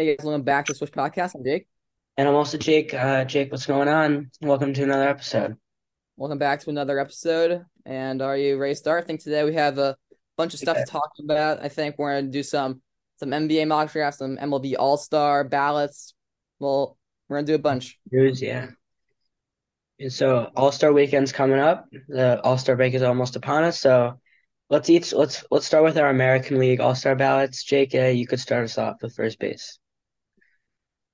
Hey guys, welcome back to Switch Podcast. I'm Jake. And I'm also Jake. Uh, Jake, what's going on? Welcome to another episode. Welcome back to another episode. And are you ready to start? I think today we have a bunch of stuff to talk about. I think we're gonna do some some NBA mock drafts, some MLB All Star ballots. Well, we're gonna do a bunch. News, yeah. And so All Star weekend's coming up. The All Star break is almost upon us. So let's each let's let's start with our American League All Star ballots. Jake, uh, you could start us off with first base.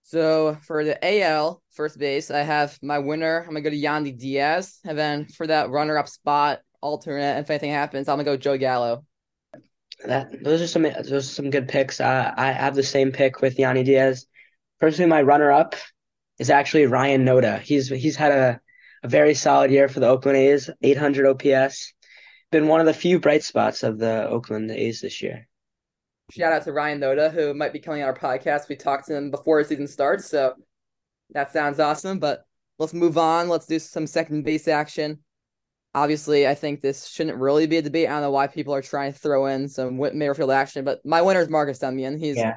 So for the AL first base, I have my winner. I'm gonna go to Yandy Diaz, and then for that runner-up spot, alternate, if anything happens, I'm gonna go Joe Gallo. That those are some those are some good picks. Uh, I have the same pick with Yandy Diaz. Personally, my runner-up is actually Ryan Noda. He's he's had a, a very solid year for the Oakland A's, 800 OPS. Been one of the few bright spots of the Oakland A's this year. Shout out to Ryan Noda, who might be coming on our podcast. We talked to him before the season starts, so that sounds awesome. But let's move on. Let's do some second base action. Obviously, I think this shouldn't really be a debate. I don't know why people are trying to throw in some Whit Merrifield action, but my winner is Marcus Semien. He's yeah.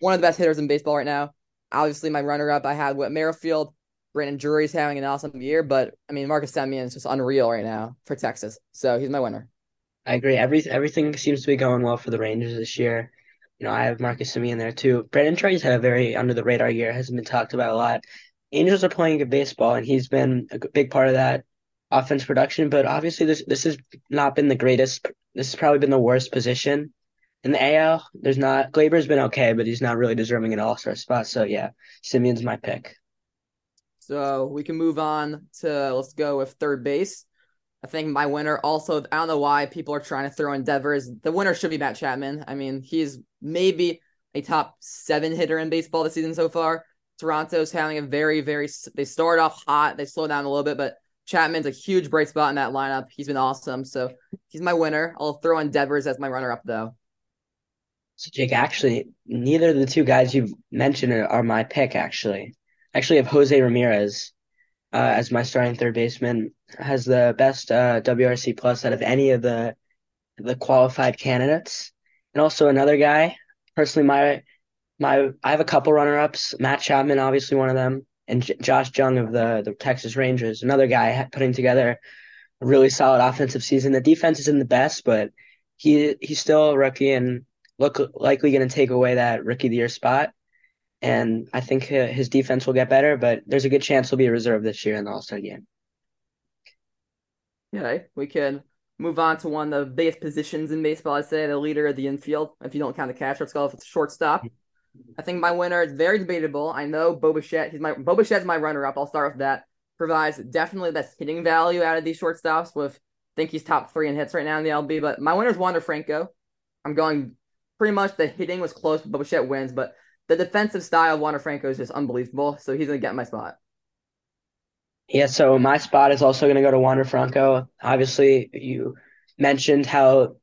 one of the best hitters in baseball right now. Obviously, my runner up, I had Whit Merrifield. Brandon Drury's having an awesome year, but I mean, Marcus Semien is just unreal right now for Texas. So he's my winner. I agree. Every everything seems to be going well for the Rangers this year. You know, I have Marcus Semien there too. Brandon Drury's had a very under the radar year, hasn't been talked about a lot. Angels are playing good baseball, and he's been a big part of that offense production. But obviously, this this has not been the greatest. This has probably been the worst position in the AL. There's not Gleyber's been okay, but he's not really deserving an All Star spot. So yeah, Semien's my pick. So we can move on to let's go with third base. I think my winner also, I don't know why people are trying to throw in Devers. The winner should be Matt Chapman. I mean, he's maybe a top seven hitter in baseball this season so far. Toronto's having a very, very, they start off hot. They slow down a little bit, but Chapman's a huge bright spot in that lineup. He's been awesome. So he's my winner. I'll throw in Devers as my runner up, though. So, Jake, actually, neither of the two guys you've mentioned are my pick, actually. I actually have Jose Ramirez uh, as my starting third baseman. Has the best uh, WRC plus out of any of the the qualified candidates, and also another guy. Personally, my my I have a couple runner ups. Matt Chapman, obviously one of them, and J- Josh Jung of the the Texas Rangers, another guy putting together a really solid offensive season. The defense isn't the best, but he he's still a rookie and look likely going to take away that rookie of the year spot and I think his defense will get better. But there's a good chance he'll be a reserve this year in the All Star game. Yeah, we can move on to one of the biggest positions in baseball. I'd say the leader of the infield. If you don't count the catcher, let's go with shortstop. I think my winner is very debatable. I know Bo Bichette. He's my Bo Bichette's my runner up. I'll start with that. Provides definitely the best hitting value out of these shortstops. With I think he's top three in hits right now in the LB. But my winner is Wander Franco. I'm going pretty much the hitting was close. Bo Bichette wins, but the defensive style of Wander Franco is just unbelievable. So he's gonna get my spot. Yeah, so my spot is also gonna go to Wander Franco. Obviously, you mentioned how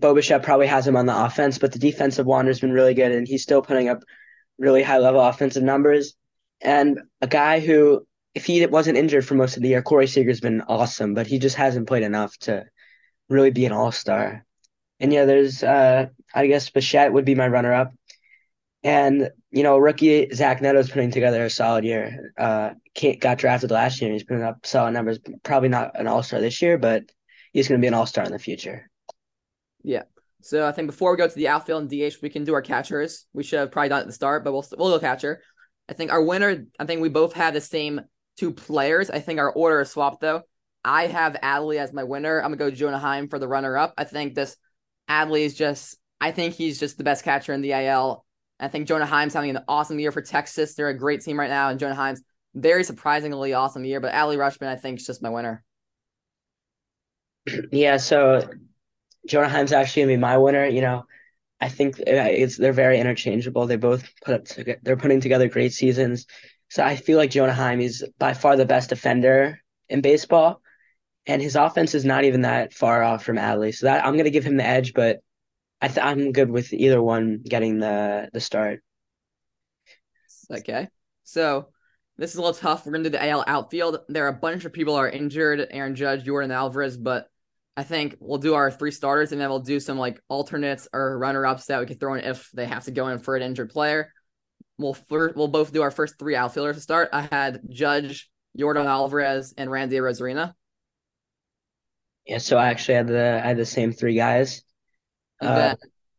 Bo Bichette probably has him on the offense, but the defensive Wander's been really good, and he's still putting up really high level offensive numbers. And a guy who, if he wasn't injured for most of the year, Corey Seager's been awesome, but he just hasn't played enough to really be an all star. And yeah, there's uh I guess Bichette would be my runner up. And you know, rookie Zach Neto's putting together a solid year. Uh, got drafted last year. and He's putting up solid numbers. Probably not an All Star this year, but he's going to be an All Star in the future. Yeah. So I think before we go to the outfield and DH, we can do our catchers. We should have probably done it at the start, but we'll we'll go catcher. I think our winner. I think we both have the same two players. I think our order is swapped though. I have Adley as my winner. I'm gonna go Jonah Heim for the runner up. I think this Adley is just. I think he's just the best catcher in the AL. I think Jonah Heim's having an awesome year for Texas. They're a great team right now, and Jonah Heim's very surprisingly awesome year. But Adley Rutschman, I think, is just my winner. Yeah, so Jonah Heim's actually gonna be my winner. You know, I think uh, it's they're very interchangeable. They both put up to, they're putting together great seasons. So I feel like Jonah Heim is by far the best defender in baseball, and his offense is not even that far off from Adley. So that I'm gonna give him the edge, but I th- I'm good with either one getting the the start. Okay, so this is a little tough. We're gonna do the AL outfield. There are a bunch of people are injured: Aaron Judge, Yordan Alvarez. But I think we'll do our three starters, and then we'll do some like alternates or runner ups that we could throw in if they have to go in for an injured player. we'll we we'll both do our first three outfielders to start. I had Judge, Yordan Alvarez, and Randy Arozarena. Yeah, so I actually had the I had the same three guys. Uh, and then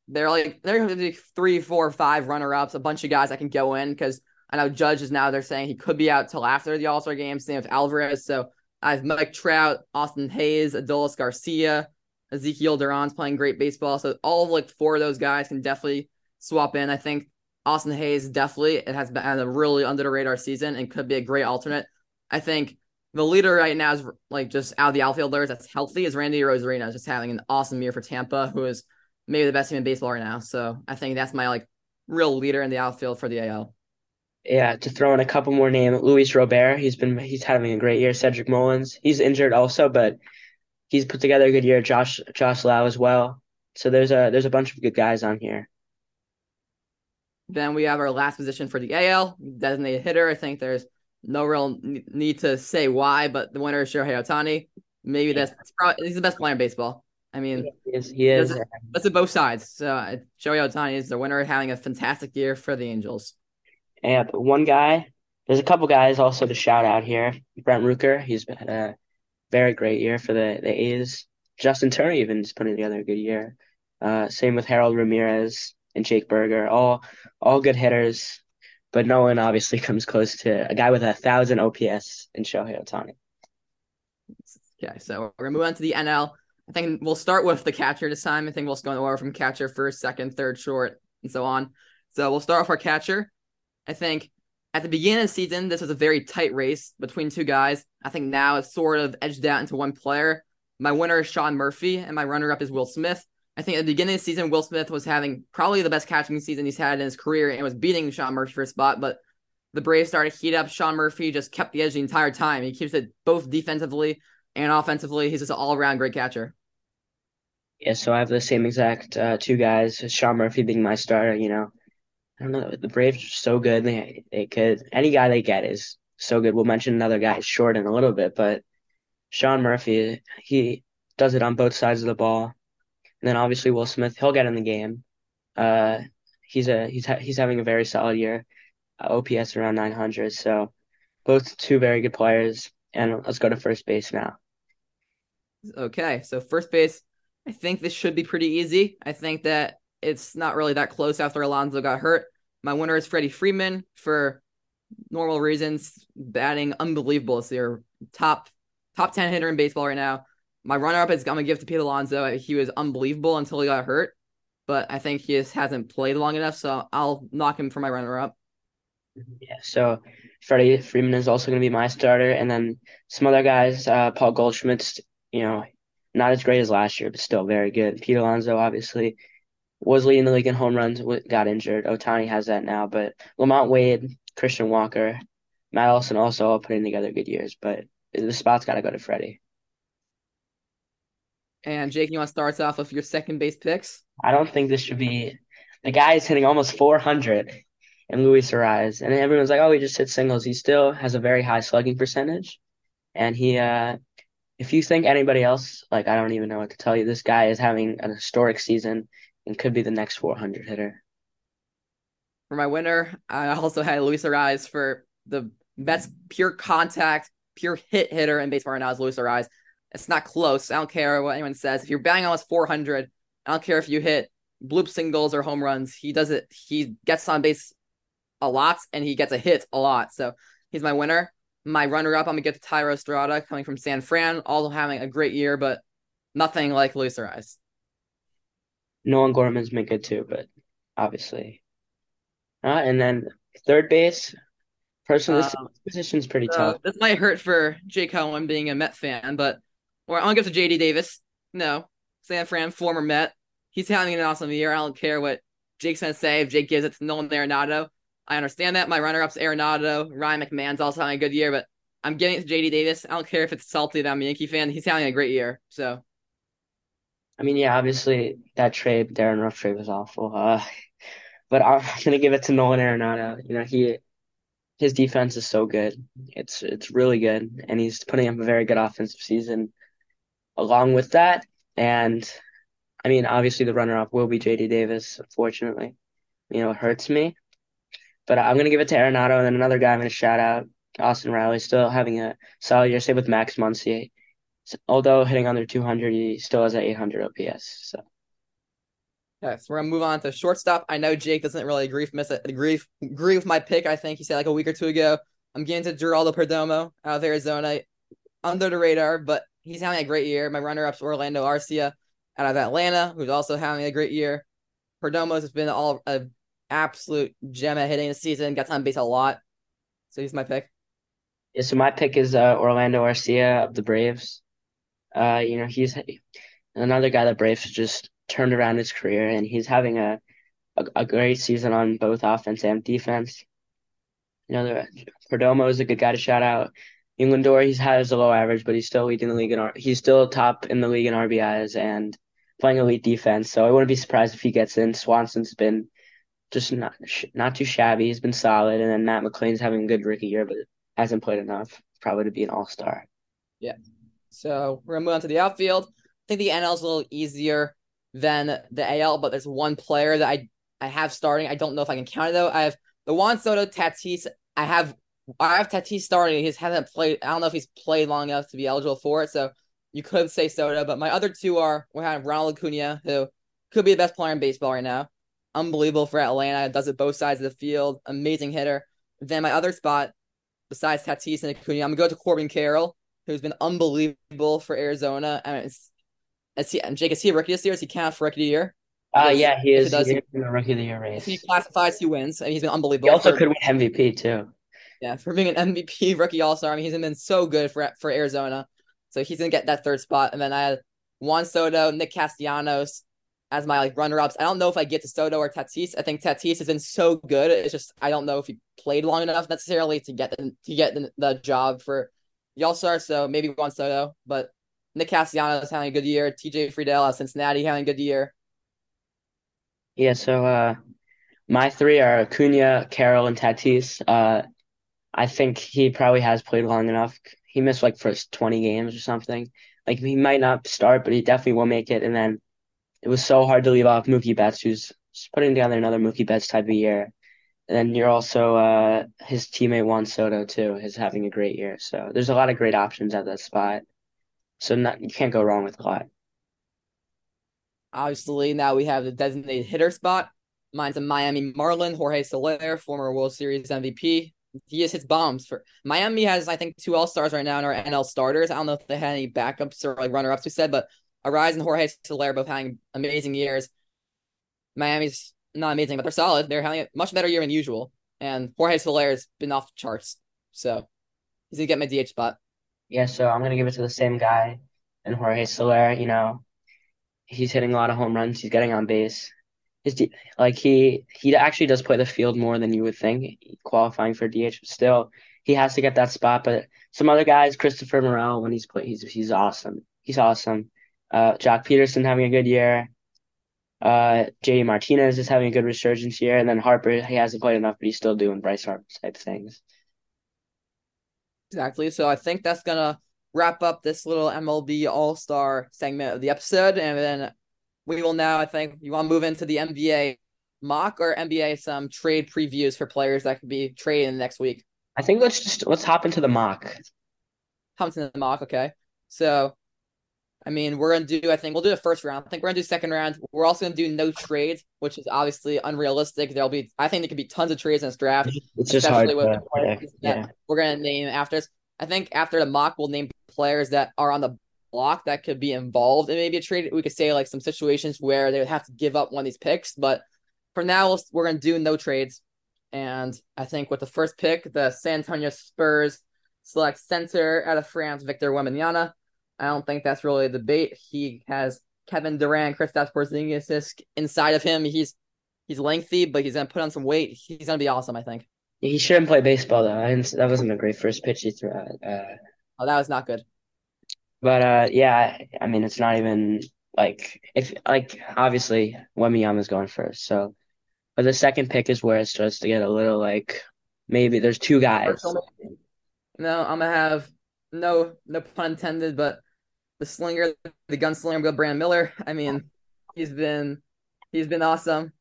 they're like they're going to be three, four, five runner ups, a bunch of guys that can go in because I know Judge is now they're saying he could be out till after the All Star game. Same with Alvarez. So I have Mike Trout, Austin Hays, Adolis Garcia, Ezekiel Duran's playing great baseball. So all of like four of those guys can definitely swap in. I think Austin Hays definitely it has been a really under the radar season and could be a great alternate. I think the leader right now is like just out of the outfielders that's healthy is Randy Arozarena, just having an awesome year for Tampa, who is maybe the best team in baseball right now. So I think that's my like real leader in the outfield for the AL. Yeah, to throw in a couple more names, Luis Robert. He's been he's having a great year. Cedric Mullins. He's injured also, but he's put together a good year. Josh Josh Lowe as well. So there's a there's a bunch of good guys on here. Then we have our last position for the AL designated hitter. I think there's no real need to say why, but the winner is Shohei Ohtani. Maybe that's, that's probably he's the best player in baseball. I mean, he is. He is. That's at both sides. So uh, Shohei Ohtani is the winner, having a fantastic year for the Angels. And one guy, there's a couple guys also to shout out here. Brent Rooker, he's had a very great year for the the A's. Justin Turner even is putting together a good year. Uh, same with Harold Ramirez and Jake Burger, all all good hitters, but no one obviously comes close to a guy with a thousand OPS in Shohei Ohtani. Okay, so we're gonna move on to the NL. I think we'll start with the catcher this time. I think we'll go in order from catcher first, second, third, short, and so on. So we'll start with our catcher. I think at the beginning of the season, this was a very tight race between two guys. I think now it's sort of edged out into one player. My winner is Sean Murphy, and my runner up is Will Smith. I think at the beginning of the season, Will Smith was having probably the best catching season he's had in his career and was beating Sean Murphy for a spot. But the Braves started to heat up. Sean Murphy just kept the edge the entire time. He keeps it both defensively and offensively. He's just an all around great catcher. Yeah, so I have the same exact uh, two guys. Sean Murphy being my starter. You know, I don't know. The Braves are so good. They they could any guy they get is so good. We'll mention another guy short in a little bit, but Sean Murphy he does it on both sides of the ball. And then obviously Will Smith, he'll get in the game. Uh, he's a he's ha- he's having a very solid year. Uh, OPS around 900. So both two very good players. And let's go to first base now. Okay, so first base, I think this should be pretty easy. I think that it's not really that close after Alonso got hurt. My winner is Freddie Freeman for normal reasons, batting unbelievable this year. Top top ten hitter in baseball right now. My runner up is I'm gonna give to Pete Alonso. He was unbelievable until he got hurt, but I think he just hasn't played long enough, so I'll knock him for my runner up. Yeah, so Freddie Freeman is also gonna be my starter, and then some other guys. Uh, Paul Goldschmidt's, you know, not as great as last year, but still very good. Pete Alonso obviously was leading the league in home runs, got injured. Ohtani has that now, but LaMonte Wade, Christian Walker, Matt Olson also all putting together good years, but the spot's got to go to Freddie. And Jake, you want to start off with your second base picks? I don't think this should be. The guy is hitting almost 400 in Luis Arraez, and everyone's like, "Oh, he just hit singles." He still has a very high slugging percentage, and he uh, if you think anybody else, like I don't even know what to tell you. This guy is having an historic season and could be the next 400 hitter. For my winner, I also had Luis Arraez for the best pure contact, pure hit hitter in baseball right now is Luis Arraez. It's not close. I don't care what anyone says. If you're batting almost 400, I don't care if you hit bloop singles or home runs. He does it. He gets on base a lot and he gets a hit a lot. So he's my winner. My runner up, I'm gonna get to Thairo Estrada coming from San Fran, also having a great year, but nothing like Luis Arraez. Nolan Gorman's been good too, but obviously. Uh, and then third base, personally, this um, position's pretty so tough. This might hurt for Jake Cohen being a Met fan, but or I'm gonna give to JD Davis. No, San Fran, former Met. He's having an awesome year. I don't care what Jake's gonna say. If Jake gives it to Nolan Arenado, I understand that. My runner up's Arenado. Ryan McMahon's also having a good year, but I'm getting it to JD Davis. I don't care if it's salty that I'm a Yankee fan. He's having a great year. So I mean, yeah, obviously that trade, Darin Ruf trade was awful. Uh, but I'm gonna give it to Nolan Arenado. You know, he his defense is so good. It's it's really good, and he's putting up a very good offensive season. Along with that, and I mean, obviously the runner up will be J.D. Davis. Unfortunately, you know, it hurts me But I'm gonna give it to Arenado, and then another guy I'm gonna shout out, Austin Riley, still having a solid year. Same with Max Muncy. Although hitting under 200, he still has an 800 OPS. So. Okay, so we're gonna move on to shortstop. I know Jake doesn't really agree with miss agree agree with my pick. I think he said like a week or two ago. I'm getting to Geraldo Perdomo out of Arizona, under the radar, but he's having a great year. My runner-up's Orlando Arcia out of Atlanta, who's also having a great year. Perdomo's has been all a absolute gem at hitting the season. Got on base a lot, so he's my pick. Yeah, so my pick is uh, Orlando Arcia of the Braves. Uh, you know, he's another guy that Braves just turned around his career, and he's having a a, a great season on both offense and defense. You know, the, Perdomo is a good guy to shout out. Lindor, he's has a low average, but he's still leading the league in he's still top in the league in RBIs and playing elite defense. So I wouldn't be surprised if he gets in. Swanson's been just not not too shabby. He's been solid, and then Matt McLain's having a good rookie year, but hasn't played enough probably to be an all star. Yeah. So we're gonna move on to the outfield. I think the NL is a little easier than the AL, but there's one player that I I have starting. I don't know if I can count it though. I have the Juan Soto Tatis. I have I have Tatis starting. He hasn't played. I don't know if he's played long enough to be eligible for it. So you could say Soto, but my other two are we have Ronald Acuna, who could be the best player in baseball right now. Unbelievable for Atlanta. Does it both sides of the field. Amazing hitter. Then my other spot, besides Tatis and Acuna, I'm gonna go to Corbin Carroll, who's been unbelievable for Arizona. I mean, it's, is he, and Jake, is he a rookie this year? Is he count for rookie of the year? Uh, yeah, he is. He does, in the rookie of the year race. He classifies, he wins, and he's been unbelievable. He also for, could win MVP too. Yeah, for being an MVP rookie All Star. I mean, he's been so good for for Arizona, so he's gonna get that third spot. And then I had Juan Soto, Nick Castellanos as my like runner ups. I don't know if I get to Soto or Tatis. I think Tatis has been so good. It's just I don't know if he played long enough necessarily to get the, to get the, the job for the All Star. So maybe Juan Soto, but Nick Castellanos having a good year. TJ Friedl at Cincinnati having a good year. Yeah, so uh, my three are Acuna, Carroll, and Tatis. Uh, I think he probably has played long enough. He missed like first 20 games or something. Like he might not start, but he definitely will make it. And then it was so hard to leave off Mookie Betts, who's putting together another Mookie Betts type of year. And then you're also uh, his teammate Juan Soto too is having a great year. So there's a lot of great options at that spot. So not, you can't go wrong with lot. Obviously, now we have the designated hitter spot. Mine's a Miami Marlin, Jorge Soler, former World Series MVP. He is his bombs for Miami has I think two All Stars right now in our NL starters. I don't know if they had any backups or like runner ups who said, but Arraez and Jorge Soler both having amazing years. Miami's not amazing, but they're solid. They're having a much better year than usual. And Jorge Soler has been off the charts. So he's gonna get my DH spot. Yeah, so I'm gonna give it to the same guy and Jorge Soler, you know. He's hitting a lot of home runs, he's getting on base his like he he actually does play the field more than you would think, qualifying for DH. But still, he has to get that spot. But some other guys, Christopher Morel, when he's play, he's he's awesome. He's awesome. Uh, Joc Pederson having a good year. Uh, JD Martinez is having a good resurgence here, and then Harper he hasn't played enough, but he's still doing Bryce Harper type things. Exactly. So I think that's gonna wrap up this little MLB All Star segment of the episode, and then we will now, I think, you want to move into the NBA mock or NBA some trade previews for players that could be traded in the next week. I think let's just let's hop into the mock. Hop into the mock, okay. So, I mean, we're gonna do. I think we'll do the first round. I think we're gonna do second round. We're also gonna do no trades, which is obviously unrealistic. There'll be, I think, there could be tons of trades in this draft. It's just hard. To, yeah, yeah. We're gonna name after this. I think after the mock, we'll name players that are on the block that could be involved in maybe a trade. We could say like some situations where they would have to give up one of these picks, but for now we're going to do no trades. And I think with the first pick, the San Antonio Spurs select center out of France, Victor Wembanyama. I don't think that's really a debate. He has Kevin Durant, Kristaps Porzingis inside of him. He's he's lengthy, but he's gonna put on some weight. He's gonna be awesome. I think. He shouldn't play baseball though. that wasn't a great first pitch he threw. Uh, oh, that was not good. But uh, yeah, I mean, it's not even like if like obviously Wembanyama is going first, so but the second pick is where it starts to get a little like maybe there's two guys. No, I'm gonna have no no pun intended, but the slinger, the gunslinger, go Brandon Miller. I mean, he's been he's been awesome.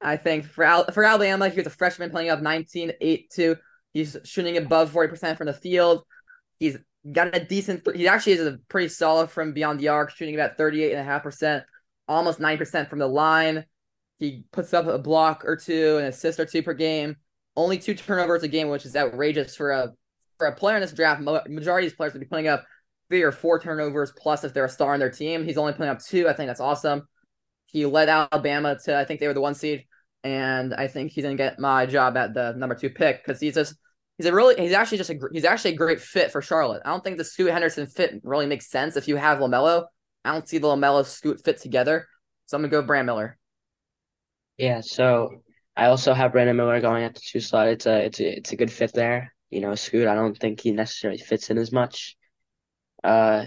I think for Al- for Alabama, he's a freshman playing up 19, 8, 2. He's shooting above 40% from the field. He's got a decent, he actually is a pretty solid from beyond the arc, shooting about 38.5%, almost 9% from the line. He puts up a block or two, an assist or two per game. Only two turnovers a game, which is outrageous for a for a player in this draft. Majority of these players would be putting up three or four turnovers plus if they're a star on their team. He's only putting up two. I think that's awesome. He led Alabama to I think they were the one seed, and I think he's gonna get my job at the number two pick because he's just he's a really he's actually just a he's actually a great fit for Charlotte. I don't think the Scoot Henderson fit really makes sense if you have Lamelo. I don't see the Lamelo Scoot fit together, so I'm gonna go Brand Miller. Yeah, so I also have Brandon Miller going at the two slot. It's a it's a it's a good fit there. You know, Scoot, I don't think he necessarily fits in as much. Uh,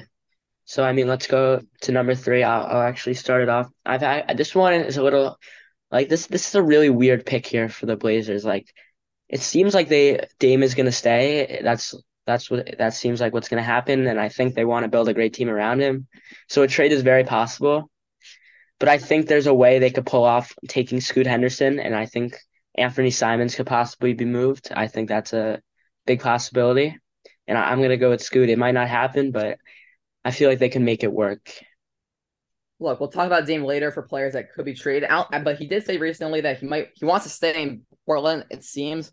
so I mean, let's go to number three. I'll, I'll actually start it off. I've had this one is a little like this. This is a really weird pick here for the Blazers. Like, it seems like they Dame is gonna stay. That's that's what that seems like what's gonna happen, and I think they want to build a great team around him. So a trade is very possible. But I think there's a way they could pull off taking Scoot Henderson, and I think Anthony Simons could possibly be moved. I think that's a big possibility, and I, am gonna go with Scoot. It might not happen, but I feel like they can make it work. Look, we'll talk about Dame later for players that could be traded out, but he did say recently that he might he wants to stay in Portland. It seems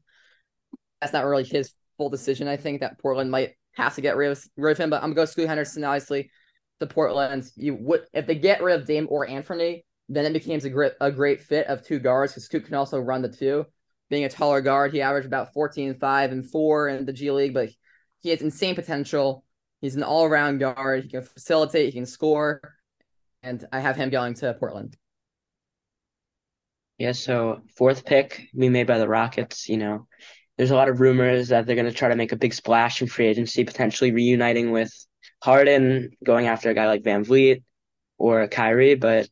that's not really his full decision. I think that Portland might have to get rid of, rid of him, but I'm gonna go Scoot Henderson obviously the Portland, you would if they get rid of Dame or Anthony, then it becomes a great a great fit of two guards because Scoot can also run the two. Being a taller guard, he averaged about 14, 5, and 4 in the G League, but he has insane potential. He's an all around guard. He can facilitate, he can score. And I have him going to Portland. Yeah, so fourth pick be made by the Rockets, you know. There's a lot of rumors that they're going to try to make a big splash in free agency, potentially reuniting with Harden going after a guy like VanVleet or Kyrie, but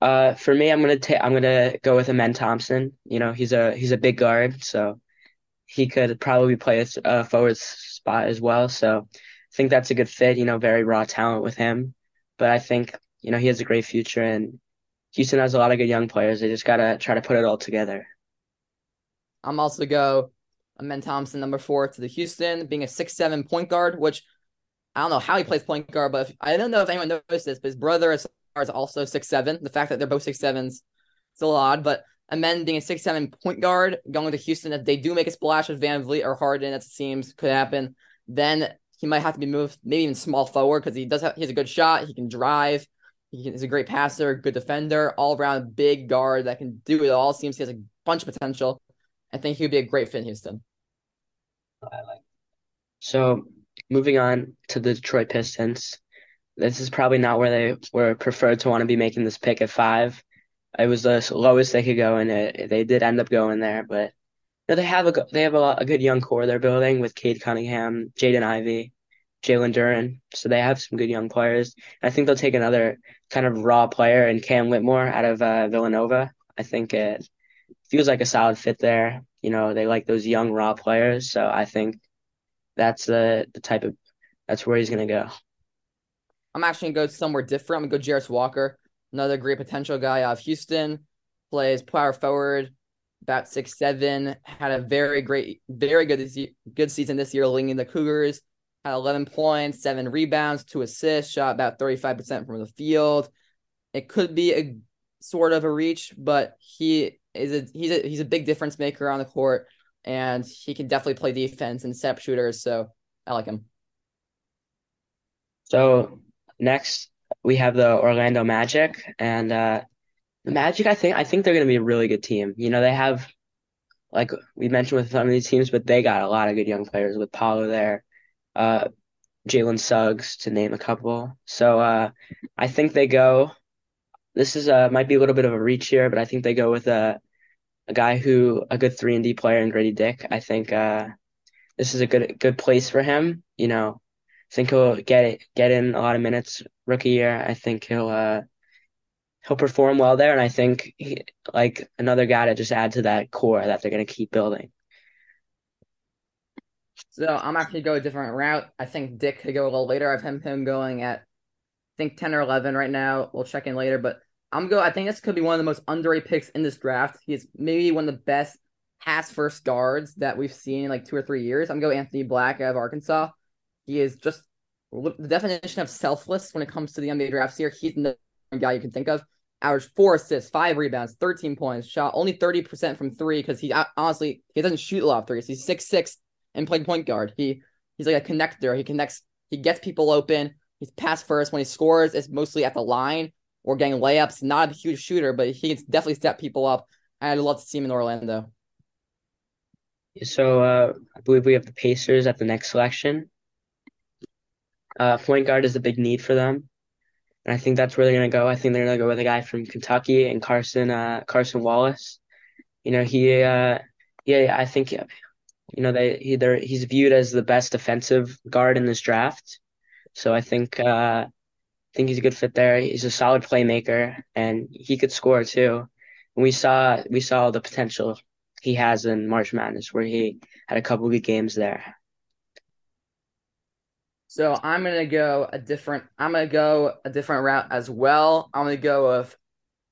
uh, for me, I'm gonna take I'm gonna go with Amen Thompson. You know, he's a he's a big guard, so he could probably play a, a forward spot as well. So I think that's a good fit. You know, very raw talent with him, but I think you know he has a great future, and Houston has a lot of good young players. They just gotta try to put it all together. I'm also go Amen Thompson, number four to the Houston, being a six seven point guard, which I don't know how he plays point guard, but if, I don't know if anyone noticed this, but his brother is, also six seven. The fact that they're both six sevens, it's a little odd. But Amen being a six seven point guard, going to Houston, if they do make a splash with VanVleet or Harden, that seems could happen, then he might have to be moved, maybe even small forward because he does have he has a good shot, he can drive, He he's a great passer, good defender, all around big guard that can do it all. Seems he has a bunch of potential. I think he would be a great fit in Houston. So moving on to the Detroit Pistons. This is probably not where they were preferred to want to be making this pick at five. It was the lowest they could go, and it, they did end up going there. But you know, they have a they have a, a good young core they're building with Cade Cunningham, Jaden Ivey, Jalen Duren. So they have some good young players. I think they'll take another kind of raw player and Cam Whitmore out of uh, Villanova. I think it feels like a solid fit there. You know, they like those young raw players. So I think that's the the type of that's where he's gonna go. I'm actually gonna go somewhere different. I'm gonna go Jarace Walker, another great potential guy out of Houston. Plays power forward, about six seven. Had a very great, very good good season this year, leading the Cougars. Had 11 points, seven rebounds, two assists, shot about 35% from the field. It could be a sort of a reach, but he is a he's a he's a big difference maker on the court and he can definitely play defense and set up shooters. So I like him. So next we have the Orlando Magic, and uh, the Magic. I think I think they're going to be a really good team. You know, they have like we mentioned with some of these teams, but they got a lot of good young players with Paolo there, uh, Jalen Suggs to name a couple. So uh, I think they go. This is uh might be a little bit of a reach here, but I think they go with a a guy who a good three and D player in Grady Dick. I think uh, this is a good good place for him. You know, I think he'll get get in a lot of minutes rookie year. I think he'll uh, he'll perform well there, and I think he, like another guy to just add to that core that they're gonna keep building. So I'm actually go a different route. I think Dick could go a little later. I've him him going at I think ten or eleven right now. We'll check in later, but I'm go. I think this could be one of the most underrated picks in this draft. He's maybe one of the best pass first guards that we've seen in like two or three years. I'm going Anthony Black out of Arkansas. He is just the definition of selfless when it comes to the NBA drafts here. He's the guy you can think of. Averaged four assists, five rebounds, 13 points, shot only 30% from three because he honestly he doesn't shoot a lot of threes. He's six six and played point guard. He he's like a connector. He connects, he gets people open. He's pass first. When he scores, it's mostly at the line or getting layups. Not a huge shooter, but he can definitely step people up. I'd love to see him in Orlando. So uh, I believe we have the Pacers at the next selection. Uh, point guard is a big need for them, and I think that's where they're gonna go. I think they're gonna go with a guy from Kentucky and Carson uh, Cason Wallace. You know he uh, yeah I think you know they he, they're, he's viewed as the best defensive guard in this draft. So I think uh, I think he's a good fit there. He's a solid playmaker, and he could score too. And we saw we saw the potential he has in March Madness, where he had a couple good games there. So I'm gonna go a different. I'm gonna go a different route as well. I'm gonna go with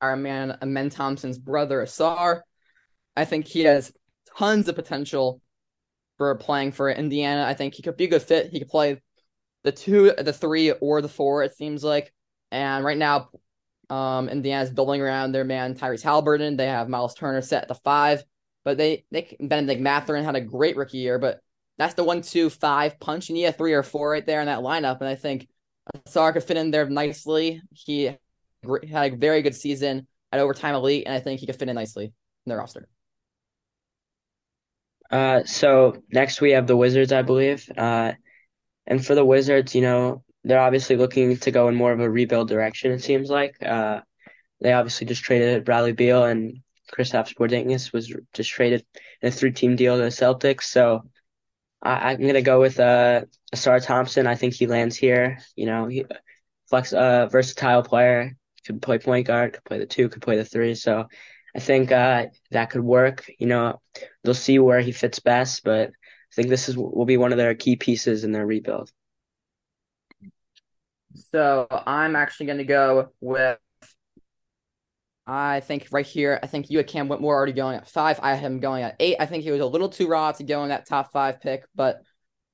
our man Amen Thompson's brother Ausar. I think he has tons of potential for playing for Indiana. I think he could be a good fit. He could play the two, the three, or the four. It seems like. And right now, um, Indiana's building around their man Tyrese Haliburton. They have Miles Turner set at the five. But they, they Bennedict Mathurin had a great rookie year, but that's the one, two, five punch. And he had three or four right there in that lineup. And I think Ausar could fit in there nicely. He had a very good season at overtime elite, and I think he could fit in nicely in the roster. Uh, so next we have the Wizards, I believe. Uh, and for the Wizards, you know, they're obviously looking to go in more of a rebuild direction. It seems like uh, they obviously just traded Bradley Beal and Kristaps Porzingis was just traded in a three-team deal to the Celtics. So I, am gonna go with uh, Ausar Thompson. I think he lands here. You know, he flex, uh, versatile player. Could play point guard. Could play the two. Could play the three. So I think uh, that could work. You know, they'll see where he fits best, but I think this is will be one of their key pieces in their rebuild. So I'm actually going to go with I think right here, I think you had Cam Whitmore already going at five. I have him going at eight. I think he was a little too raw to go in that top five pick, but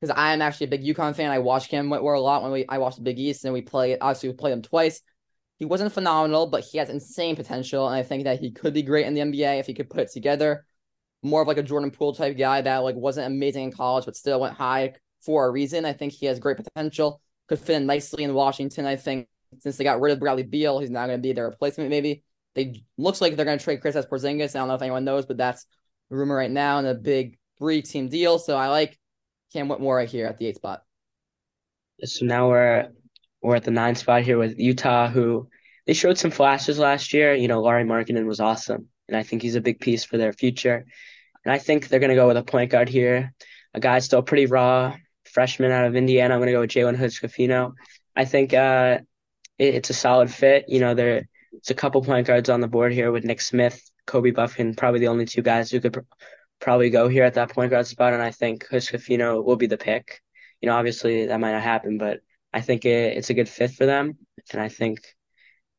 because I am actually a big UConn fan, I watched Cam Whitmore a lot when we I watched the Big East and we played. Obviously, we played him twice. He wasn't phenomenal, but he has insane potential, and I think that he could be great in the NBA if he could put it together. More of like a Jordan Poole type guy that like wasn't amazing in college, but still went high for a reason. I think he has great potential. Could fit in nicely in Washington. I think since they got rid of Bradley Beal, he's now going to be their replacement maybe. They looks like they're going to trade Kristaps Porzingis. I don't know if anyone knows, but that's a rumor right now in a big three team deal. So I like Cam Whitmore right here at the eight spot. So now we're we're at the nine spot here with Utah, who they showed some flashes last year. You know, Lauri Markkanen was awesome, and I think he's a big piece for their future. And I think they're going to go with a point guard here, a guy still pretty raw, freshman out of Indiana. I'm going to go with Jalen Hood I think uh, it, it's a solid fit. You know, they're it's a couple point guards on the board here with Nick Smith, Kobe Buffkin, probably the only two guys who could pr- probably go here at that point guard spot. And I think Hood-Schifino will be the pick. You know, obviously that might not happen, but I think it, it's a good fit for them. And I think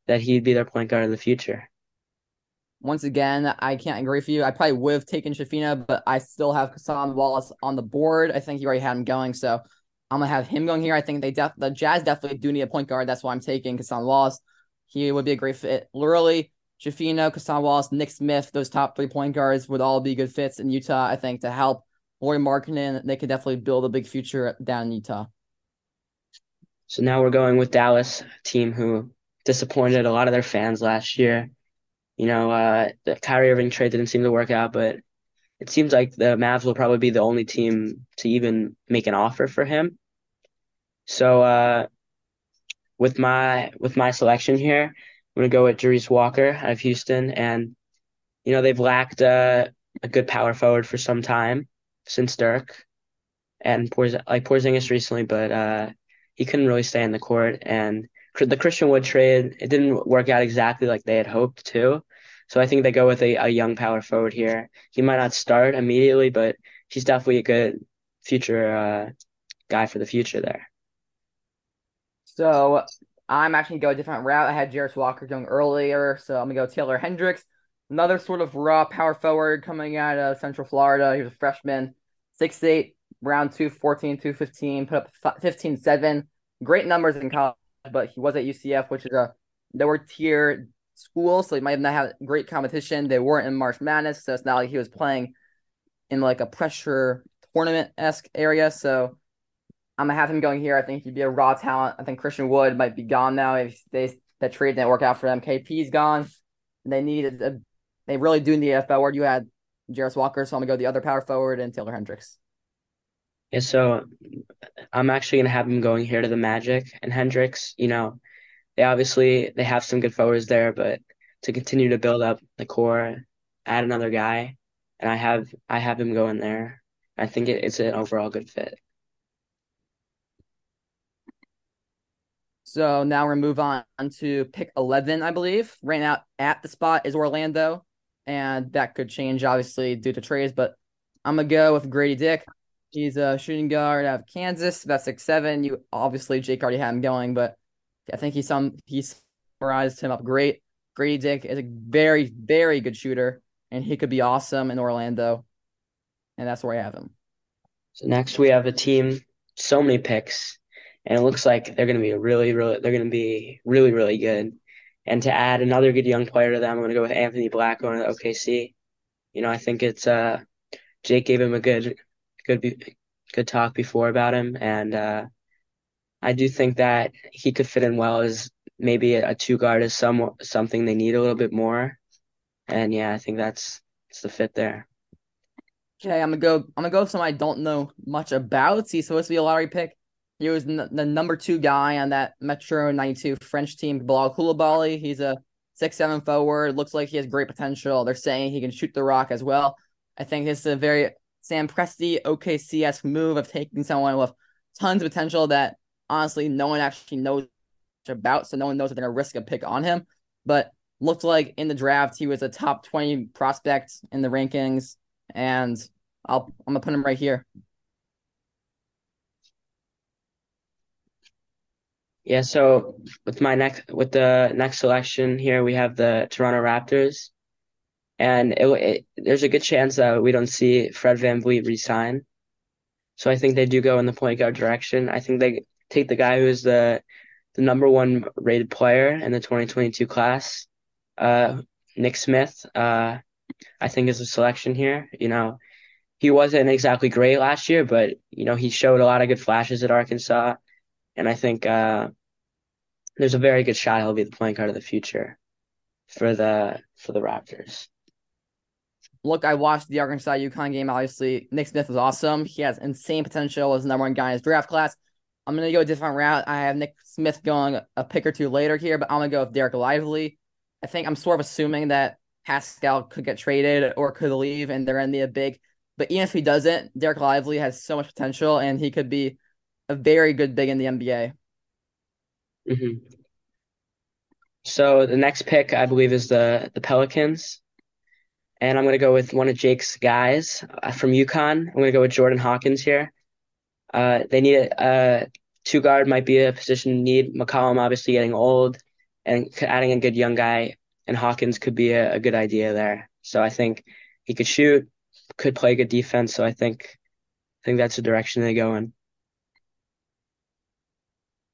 that he'd be their point guard in the future. Once again, I can't agree with you. I probably would have taken Schifino, but I still have Cason Wallace on the board. I think you already had him going, so I'm gonna have him going here. I think they def- the Jazz definitely do need a point guard. That's why I'm taking Cason Wallace. He would be a great fit. Literally, Jafino, Cason Wallace, Nick Smith, those top three point guards would all be good fits in Utah, I think, to help Lauri Markkanen. They could definitely build a big future down in Utah. So now we're going with Dallas, team who disappointed a lot of their fans last year. You know, uh, the Kyrie Irving trade didn't seem to work out, but it seems like the Mavs will probably be the only team to even make an offer for him. So uh, with my with my selection here, I'm gonna go with Jarace Walker out of Houston, and you know they've lacked a good power forward for some time since Dirk and Porz- like Porzingis recently, but uh, he couldn't really stay in the court. And the Christian Wood trade it didn't work out exactly like they had hoped to. So I think they go with a, a young power forward here. He might not start immediately, but he's definitely a good future uh, guy for the future there. So I'm actually going to go a different route. I had Jarace Walker going earlier, so I'm going to go Taylor Hendricks. Another sort of raw power forward coming out of Central Florida. He was a freshman, 6'8, round 214, 215, put up 15 7. Great numbers in college, but he was at UCF, which is a lower tier school, so he might have not had great competition. They weren't in March Madness, so it's not like he was playing in like a pressure tournament esque area. So I'm gonna have him going here. I think he'd be a raw talent. I think Christian Wood might be gone now if they that trade didn't work out for them. KP's gone. They need a, they really do need a forward. You had Jarace Walker, so I'm gonna go the other power forward and Taylor Hendricks. Yeah, so I'm actually gonna have him going here to the Magic and Hendricks. You know, they obviously they have some good forwards there, but to continue to build up the core, add another guy, and I have I have him going there. I think it, it's an overall good fit. So now we're move on to pick eleven, I believe. Right now at the spot is Orlando, and that could change obviously due to trades, but I'm gonna go with Grady Dick. He's a shooting guard out of Kansas, about six seven. You obviously Jake already had him going, but I think he some he summarized him up great. Grady Dick is a very very good shooter, and he could be awesome in Orlando, and that's where I have him. So next we have a team, so many picks, and it looks like they're going to be really really they're going to be really really good. And to add another good young player to them, I'm going to go with Anthony Black going to OKC. You know, I think it's uh Jake gave him a good good good talk before about him, and uh, I do think that he could fit in well as maybe a, a two guard is some something they need a little bit more, and yeah, I think that's it's the fit there. Okay, I'm gonna go. I'm gonna go with someone I don't know much about. He's supposed to be a lottery pick. He was n- the number two guy on that Metro '92 French team, Bilal Coulibaly. He's a six seven forward. Looks like he has great potential. They're saying he can shoot the rock as well. I think this is a very Sam Presti OKCS move of taking someone with tons of potential that honestly no one actually knows about, so no one knows if they're gonna risk a pick on him. But looked like in the draft he was a top twenty prospect in the rankings, and I'll I'm gonna put him right here. Yeah, so with my next with the next selection here, we have the Toronto Raptors and it, it, there's a good chance that we don't see Fred VanVleet resign. So I think they do go in the point guard direction. I think they take the guy who's the the number one rated player in the 2022 class, uh, Nick Smith. Uh, I think is a selection here. You know, he wasn't exactly great last year, but you know he showed a lot of good flashes at Arkansas, and I think uh, there's a very good shot he'll be the point guard of the future for the for the Raptors look, I watched the Arkansas UConn game. Obviously, Nick Smith was awesome. He has insane potential as the number one guy in his draft class. I'm gonna go a different route. I have Nick Smith going a pick or two later here, but I'm gonna go with Dereck Lively. I think I'm sort of assuming that Pascal could get traded or could leave, and they're in the big. But even if he doesn't, Dereck Lively has so much potential, and he could be a very good big in the NBA. Mm-hmm. So the next pick, I believe, is the the Pelicans and I'm going to go with one of Jake's guys uh, from UConn. I'm going to go with Jordan Hawkins here. Uh, they need a, a two guard might be a position need. McCollum obviously getting old, and adding a good young guy and Hawkins could be a, a good idea there. So I think he could shoot, could play good defense. So I think I think that's the direction they go in.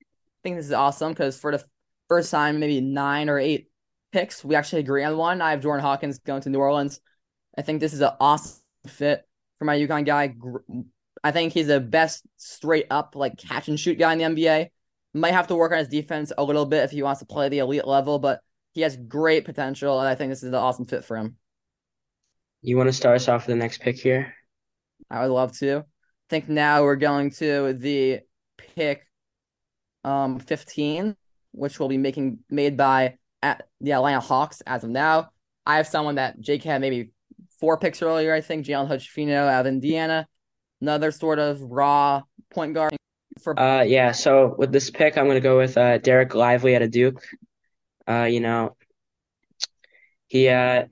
I think this is awesome because for the first time, maybe nine or eight picks. We actually agree on one. I have Jordan Hawkins going to New Orleans. I think this is an awesome fit for my UConn guy. I think he's the best straight up like catch and shoot guy in the NBA. Might have to work on his defense a little bit if he wants to play the elite level, but he has great potential, and I think this is an awesome fit for him. You want to start us off with the next pick here? I would love to. I think now we're going to the pick um 15, which will be making made by at the Atlanta Hawks as of now. I have someone that Jake had maybe four picks earlier, I think, Jalen Hood-Schifino out of Indiana. Another sort of raw point guard for uh yeah, so with this pick I'm gonna go with uh Dereck Lively out of Duke. Uh, you know, he uh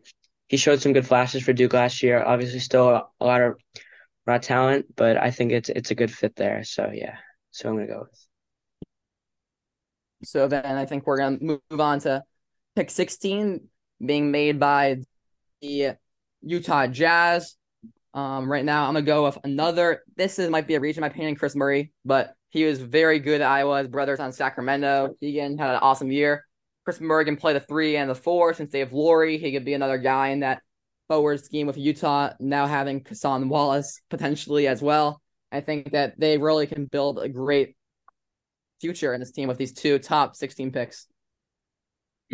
he showed some good flashes for Duke last year. Obviously still a, a lot of raw talent, but I think it's it's a good fit there. So yeah. So I'm gonna go with So then I think we're gonna move on to pick 16 being made by the Utah Jazz. Um, right now I'm gonna go with another. This is might be a reach in my opinion, Kris Murray, but he was very good at brother's on Sacramento. Keegan had an awesome year. Kris Murray can play the three and the four since they have Lauri. He could be another guy in that forward scheme with Utah. Now having Cason Wallace potentially as well. I think that they really can build a great future in this team with these two top 16 picks.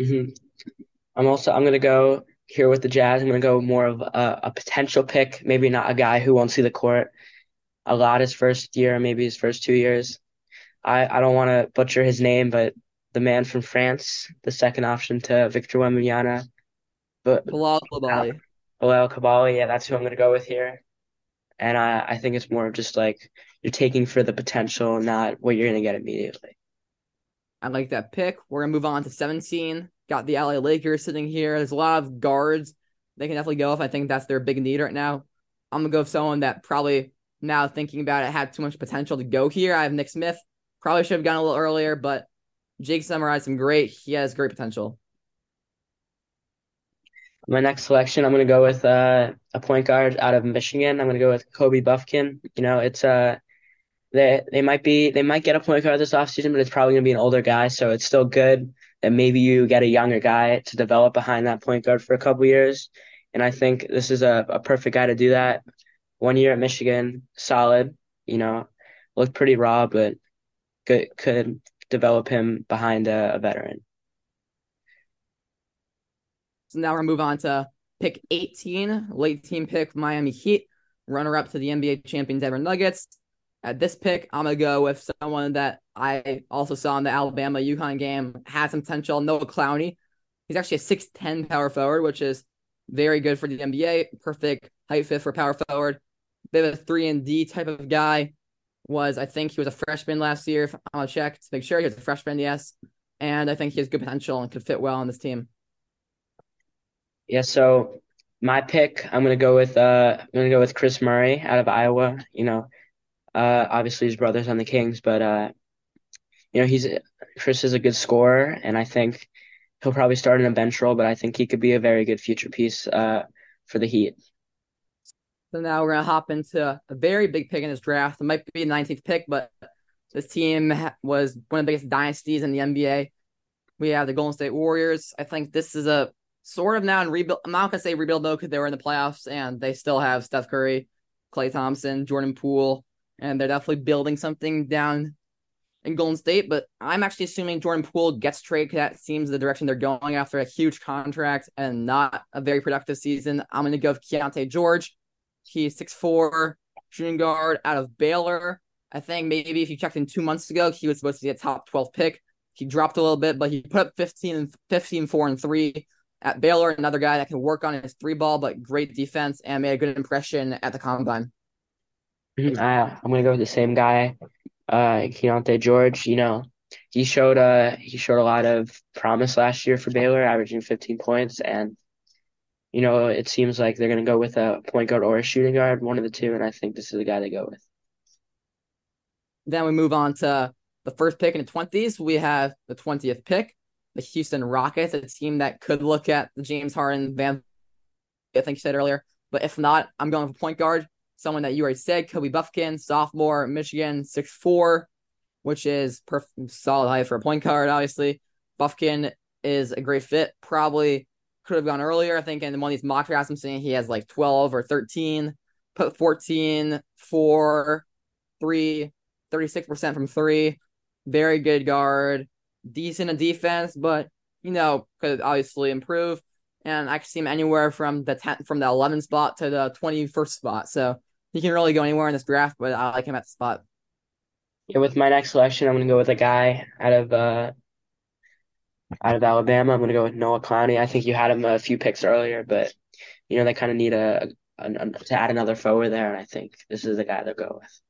Mm-hmm. I'm also I'm gonna go here with the Jazz. I'm gonna go more of a, a potential pick, maybe not a guy who won't see the court a lot his first year, maybe his first two years. I, I don't want to butcher his name, but the man from France, the second option to Victor Wembanyama, but Bilal Kabali. Bilal Coulibaly, yeah, that's who I'm gonna go with here. And I, I think it's more of just like you're taking for the potential, not what you're gonna get immediately. I like that pick. We're gonna move on to 17. Got the LA Lakers sitting here. There's a lot of guards they can definitely go if I think that's their big need right now. I'm gonna go with someone that probably now thinking about it had too much potential to go here. I have Nick Smith. Probably should have gone a little earlier, but Jake summarized him great. He has great potential. My next selection, I'm gonna go with uh, a point guard out of Michigan. I'm gonna go with Kobe Bufkin. You know, it's uh they they might be they might get a point guard this offseason, but it's probably gonna be an older guy, so it's still good that maybe you get a younger guy to develop behind that point guard for a couple years. And I think this is a, a perfect guy to do that. One year at Michigan, solid, you know, looked pretty raw, but could could develop him behind a, a veteran. So now we're gonna move on to pick 18, late team pick Miami Heat, runner up to the NBA champion Denver Nuggets. At this pick, I'm gonna go with someone that I also saw in the Alabama UConn game has some potential. Noah Clowney. He's actually a 6'10 power forward, which is very good for the NBA. Perfect height fit for power forward. Bit of a three and D type of guy. Was I think he was a freshman last year. If I'll check to make sure he was a freshman, yes. And I think he has good potential and could fit well on this team. Yeah, so my pick, I'm gonna go with uh I'm gonna go with Kris Murray out of Iowa. You know, uh, obviously his brother's on the Kings, but uh, you know he's Kris is a good scorer, and I think he'll probably start in a bench role, but I think he could be a very good future piece uh, for the Heat. So now we're gonna hop into a very big pick in this draft. It might be the 19th pick, but this team was one of the biggest dynasties in the NBA. We have the Golden State Warriors. I think this is a sort of now in rebuild. I'm not gonna say rebuild though, because they were in the playoffs and they still have Steph Curry, Klay Thompson, Jordan Poole, and they're definitely building something down in Golden State. But I'm actually assuming Jordan Poole gets traded. That seems the direction they're going after a huge contract and not a very productive season. I'm to go with Keyonte George. He's 6'4 shooting guard out of Baylor. I think maybe if you checked in two months ago, he was supposed to be a top 12 pick. He dropped a little bit, but he put up 15 and 15, 4 and 3 at Baylor. Another guy that can work on his three ball, but great defense and made a good impression at the combine. Uh, I'm gonna go with the same guy, uh, Keyonte George. You know, he showed uh he showed a lot of promise last year for Baylor, averaging 15 points, and you know it seems like they're gonna go with a point guard or a shooting guard, one of the two, and I think this is the guy they go with. Then we move on to the first pick in the 20s. We have the 20th pick, the Houston Rockets, a team that could look at James Harden, Van, I think you said earlier, but if not, I'm going for point guard someone that you already said, Kobe Bufkin, sophomore, Michigan, six four, which is solid height for a point guard, obviously. Buffkin is a great fit. Probably could have gone earlier. I think in one of these mock drafts, I'm seeing he has like 12 or 13, put 14, 4, 3, 36% from three. Very good guard, decent in defense, but you know, could obviously improve. And I can see him anywhere from the 10th, from the 11th spot to the 21st spot. So he can really go anywhere in this draft, but I like him at the spot. Yeah, with my next selection, I'm gonna go with a guy out of uh out of Alabama. I'm gonna go with Noah Clowney. I think you had him a few picks earlier, but you know they kind of need a, a, a, to add another forward there, and I think this is the guy they'll go with.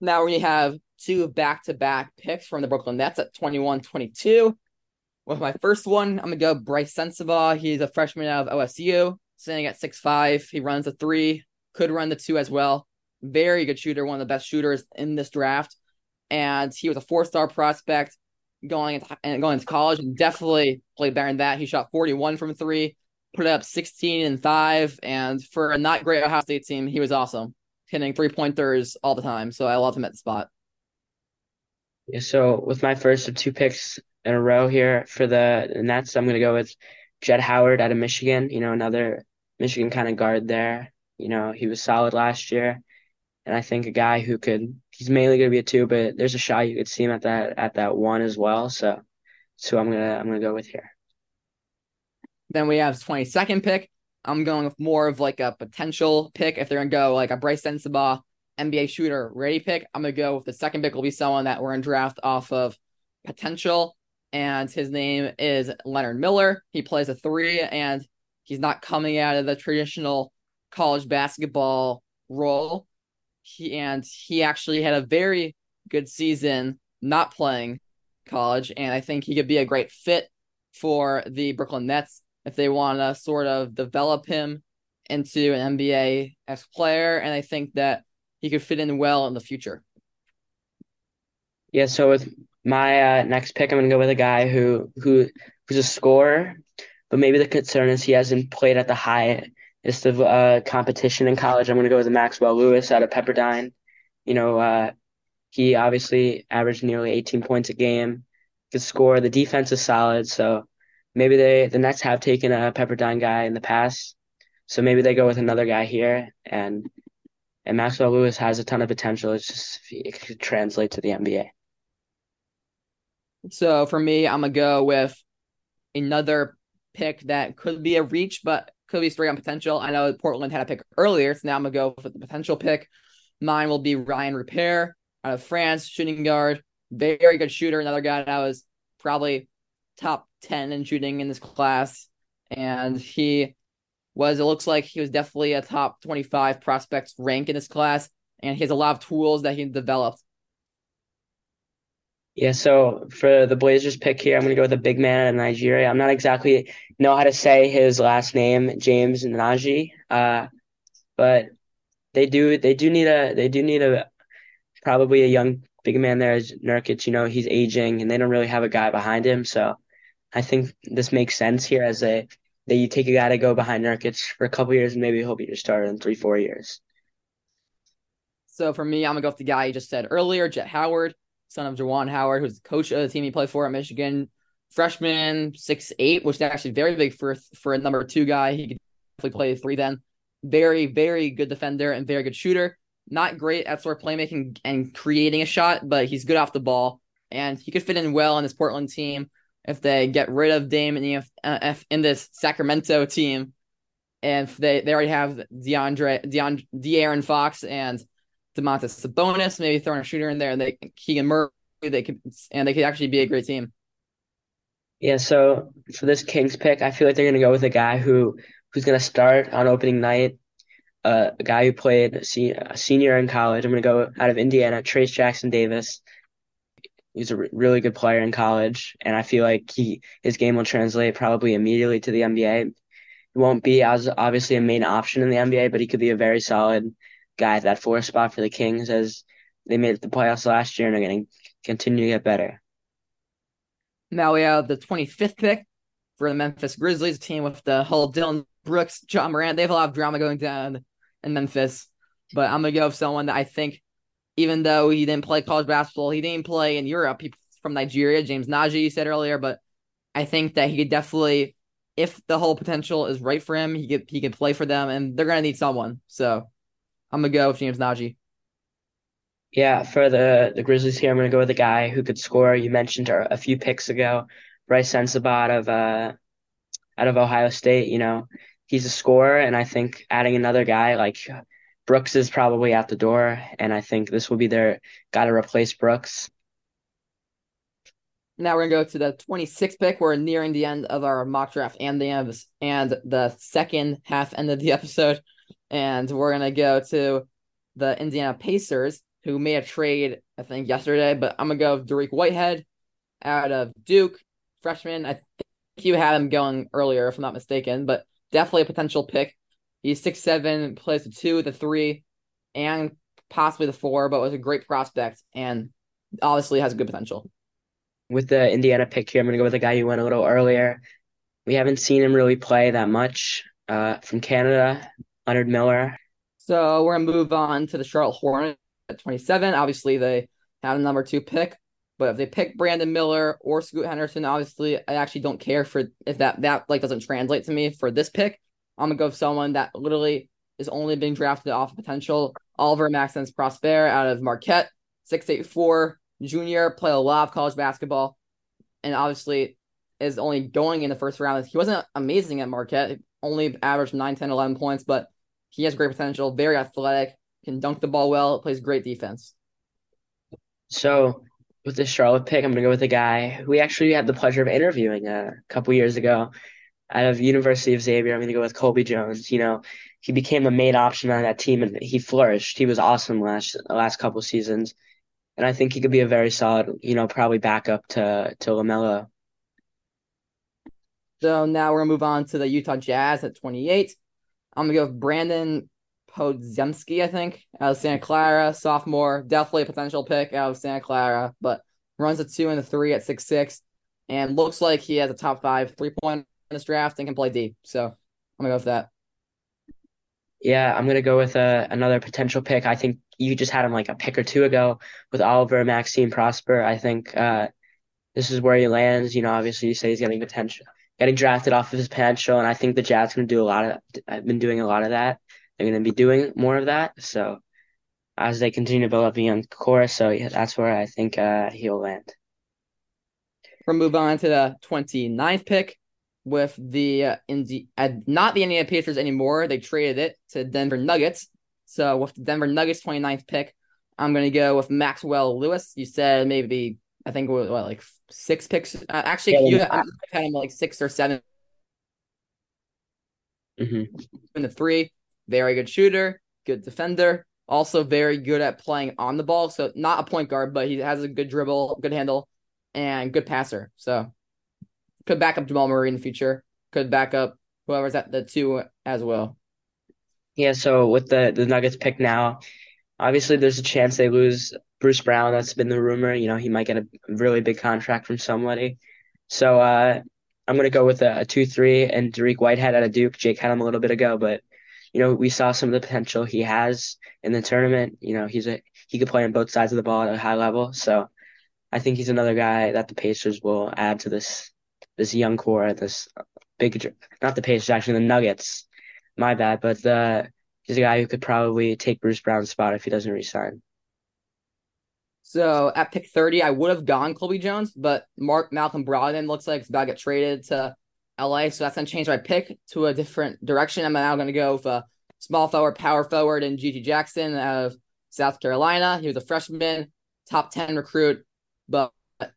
Now we have two back-to-back picks from the Brooklyn Nets at 21-22. With my first one, I'm gonna go Brice Sensabaugh. He's a freshman out of OSU, standing at six five. He runs a three, could run the two as well. Very good shooter, one of the best shooters in this draft. And he was a four star prospect. going into, going into college and definitely played better than that. He shot 41 from three, put up 16 and five, and for a not great Ohio State team, he was awesome, hitting three pointers all the time. So I love him at the spot. Yeah, so with my first of two picks in a row here for the Nets, I'm going to go with Jett Howard out of Michigan. You know, another Michigan kind of guard there. You know, he was solid last year, and I think a guy who could. He's mainly going to be a two, but there's a shot you could see him at that at that one as well. So, so I'm gonna I'm gonna go with here. Then we have 22nd pick. I'm going with more of like a potential pick. If they're gonna go like a Brice Sensabaugh NBA shooter ready pick, I'm gonna go with the second pick will be someone that we're in draft off of potential, and his name is Leonard Miller. He plays a three, and he's not coming out of the traditional college basketball role. He and he actually had a very good season not playing college, and I think he could be a great fit for the Brooklyn Nets if they want to sort of develop him into an NBA S player, and I think that he could fit in well in the future. Yeah, so with my uh, next pick, I'm gonna go with a guy who who who's a scorer, but maybe the concern is he hasn't played at the highest of uh, competition in college. I'm gonna go with Maxwell Lewis out of Pepperdine. You know, uh, he obviously averaged nearly 18 points a game, could score. The defense is solid, so maybe they the Nets have taken a Pepperdine guy in the past, so maybe they go with another guy here, and and Maxwell Lewis has a ton of potential. It's just it could translate to the NBA. So for me, I'm gonna go with another pick that could be a reach, but could be straight on potential. I know Portland had a pick earlier, so now I'm gonna go for the potential pick. Mine will be Ryan Rupert out of France, shooting guard, very good shooter. Another guy that was probably top 10 in shooting in this class. And he was, it looks like he was definitely a top 25 prospects rank in this class. And he has a lot of tools that he developed. Yeah, so for the Blazers pick here, I'm going to go with a big man out of Nigeria. I'm not exactly know how to say his last name, James Nnaji, uh, but they do they do need a they do need a probably a young big man there is Nurkic. You know he's aging, and they don't really have a guy behind him. So I think this makes sense here as a that you take a guy to go behind Nurkic for a couple years and maybe he'll be your starter in three, four years. So for me, I'm gonna go with the guy you just said earlier, Jett Howard, son of Juwan Howard, who's the coach of the team he played for at Michigan. Freshman, six eight, which is actually very big for for a number two guy. He could definitely play three then. Very, very good defender and very good shooter. Not great at sort of playmaking and creating a shot, but he's good off the ball. And he could fit in well on this Portland team if they get rid of Dame in, the, uh, in this Sacramento team, and if they, they already have DeAndre, DeAndre, De'Aaron Fox and Domantas Sabonis, maybe throwing a shooter in there, and they Keegan Murray, they could, and they could actually be a great team. Yeah, so for this Kings pick, I feel like they're gonna go with a guy who who's gonna start on opening night. Uh, a guy who played a senior in college. I'm gonna go out of Indiana, Trayce Jackson Davis. He's a really good player in college, and I feel like he his game will translate probably immediately to the NBA. He won't be as obviously a main option in the NBA, but he could be a very solid guy at that fourth spot for the Kings as they made the playoffs last year and are going to continue to get better. Now we have the 25th pick for the Memphis Grizzlies, a team with the whole Dillon Brooks, Ja Morant. They have a lot of drama going down in Memphis, but I'm gonna go with someone that I think even though he didn't play college basketball, he didn't play in Europe. He from Nigeria, James Nnaji, you said earlier, but I think that he could definitely, if the whole potential is right for him, he could he could play for them, and they're gonna need someone. So I'm gonna go with James Nnaji. Yeah, for the the Grizzlies here, I'm gonna go with a guy who could score. You mentioned a few picks ago, Brice Sensabaugh of uh out of Ohio State. You know, he's a scorer, and I think adding another guy like Brooks is probably out the door, and I think this will be their got to replace Brooks. Now we're gonna go to the 26th pick. We're nearing the end of our mock draft and the and the second half end of the episode, and we're gonna go to the Indiana Pacers, who made a trade I think yesterday, but I'm gonna go with Dariq Whitehead out of Duke, freshman. I think you had him going earlier, if I'm not mistaken, but definitely a potential pick. He's six seven, plays the two, the three, and possibly the four, but was a great prospect and obviously has good potential. with the Indiana pick here, I'm gonna go with a guy who went a little earlier. We haven't seen him really play that much. Uh, from Canada, Leonard Miller. So we're gonna move on to the Charlotte Hornets at 27. Obviously, they had a number two pick, but if they pick Brandon Miller or Scoot Henderson, obviously, I actually don't care for if that that like doesn't translate to me for this pick. I'm gonna go with someone that literally is only being drafted off of potential. Oliver Maxence Prosper out of Marquette, six eight four junior, played a lot of college basketball, and obviously is only going in the first round. He wasn't amazing at Marquette, only averaged 9, 10, 11 points, but he has great potential, very athletic, can dunk the ball well, plays great defense. So with the Charlotte pick, I'm gonna go with a guy who we actually had the pleasure of interviewing a couple years ago out of University of Xavier. I'm gonna go with Colby Jones. You know, he became the main option on that team and he flourished. He was awesome last last couple seasons. And I think he could be a very solid, you know, probably backup to to LaMelo. So now we're gonna move on to the Utah Jazz at 28. I'm gonna go with Brandon Podziemski, I think, out of Santa Clara, sophomore, definitely a potential pick out of Santa Clara, but runs a two and a three at six six, and looks like he has a top five three point in this draft and can play deep. So I'm gonna go with that. Yeah, I'm gonna go with uh, another potential pick. I think you just had him like a pick or two ago with Oliver Maxime Prosper. I think uh, this is where he lands. You know, obviously you say he's getting potential, getting drafted off of his potential, and I think the Jazz to do a lot of. I've been doing a lot of that. They're going to be doing more of that. So as they continue to build up a young core, so yeah, that's where I think uh, he'll land. We'll move on to the 29th pick with the uh, Indi- uh, not the Indiana Pacers anymore. They traded it to Denver Nuggets. So with the Denver Nuggets 29th pick, I'm going to go with Maxwell Lewis. You said maybe I think what, what like six picks. Uh, actually, yeah, you had, had him like six or 7 mm-hmm. In the three, very good shooter, good defender, also very good at playing on the ball. So not a point guard, but he has a good dribble, good handle, and good passer. So could back up Jamal Murray in the future. Could back up whoever's at the two as well. Yeah. So with the the Nuggets pick now, obviously there's a chance they lose Bruce Brown. That's been the rumor. You know, he might get a really big contract from somebody. So uh, I'm gonna go with a, a two three and Dariq Whitehead out of Duke. Jake had him a little bit ago, but you know we saw some of the potential he has in the tournament. You know, he's a he could play on both sides of the ball at a high level. So I think he's another guy that the Pacers will add to this this young core, this big not the Pacers actually the Nuggets. My bad, but the he's a guy who could probably take Bruce Brown's spot if he doesn't resign. So at pick 30, I would have gone Colby Jones, but Mark Malcolm Brogdon looks like he's about to get traded to LA. So that's going to change my pick to a different direction. I'm now going to go with a small forward, power forward, and GG Jackson of South Carolina. He was a freshman, top 10 recruit, but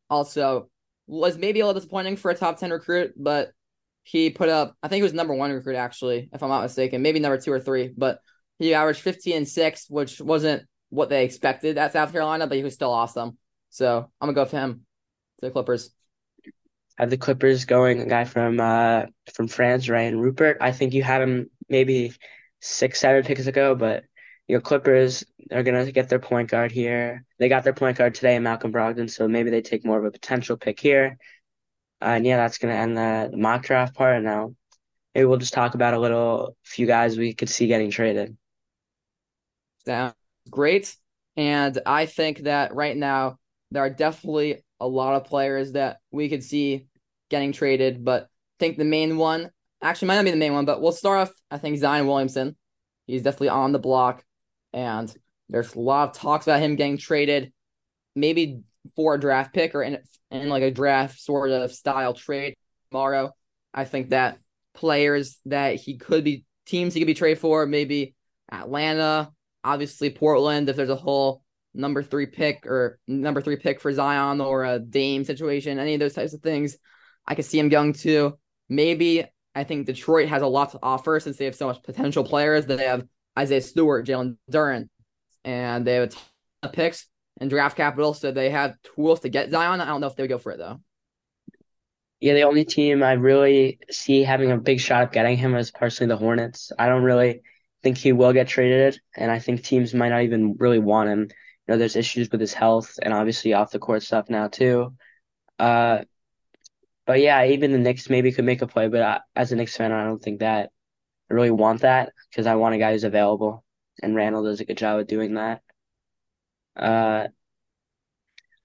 also was maybe a little disappointing for a top 10 recruit, but he put up, I think he was number one recruit, actually, if I'm not mistaken, maybe number two or three, but he averaged 15 and six, which wasn't what they expected at South Carolina, but he was still awesome. So I'm gonna go for him to the Clippers. Have the Clippers going a guy from uh from France, Ryan Rupert. I think you had him maybe six, seven picks ago, but you know, Clippers are gonna get their point guard here. They got their point guard today, Malcolm Brogdon, so maybe they take more of a potential pick here. Uh, and yeah, that's gonna end the, mock draft part. Now maybe we'll just talk about a little few guys we could see getting traded. Sounds great. And I think that right now there are definitely a lot of players that we could see getting traded, but I think the main one actually might not be the main one, but we'll start off. I think Zion Williamson. He's definitely on the block, and there's a lot of talks about him getting traded, maybe for a draft pick or in, in like a draft sort of style trade tomorrow. I think that players that he could be teams he could be traded for, maybe Atlanta, obviously Portland, if there's a whole number three pick or number three pick for Zion or a Dame situation, any of those types of things, I could see him going to. Maybe I think Detroit has a lot to offer since they have so much potential players. That they have Isaiah Stewart, Jalen Duren, and they have a ton of picks and draft capital, so they have tools to get Zion. I don't know if they would go for it though. Yeah, the only team I really see having a big shot of getting him is personally the Hornets. I don't really think he will get traded, and I think teams might not even really want him. You know, there's issues with his health and obviously off the court stuff now too. Uh, but yeah, even the Knicks maybe could make a play, but I, as a Knicks fan, I don't think that I really want that because I want a guy who's available, and Randle does a good job of doing that. Uh,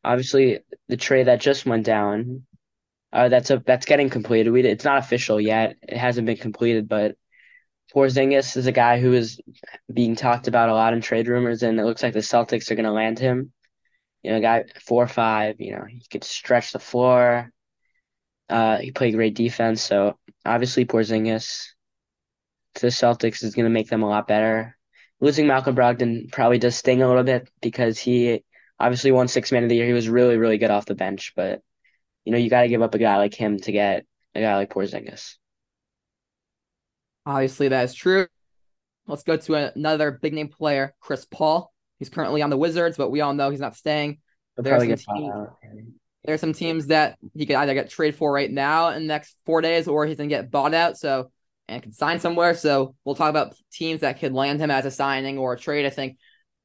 obviously the trade that just went down, uh, that's a that's getting completed. We it's not official yet. It hasn't been completed, but Porzingis is a guy who is being talked about a lot in trade rumors, and it looks like the Celtics are going to land him. You know, a guy four or five. You know, he could stretch the floor. Uh, he played great defense, so obviously Porzingis to the Celtics is going to make them a lot better. Losing Malcolm Brogdon probably does sting a little bit because he obviously won six man of the year. He was really, really good off the bench, but you know, you got to give up a guy like him to get a guy like Porzingis. Obviously, that is true. Let's go to another big name player, Chris Paul. He's currently on the Wizards, but we all know he's not staying. There's some, teams, there's some teams that he could either get traded for right now in the next four days, or he's gonna get bought out. So and can sign somewhere. So we'll talk about teams that could land him as a signing or a trade. I think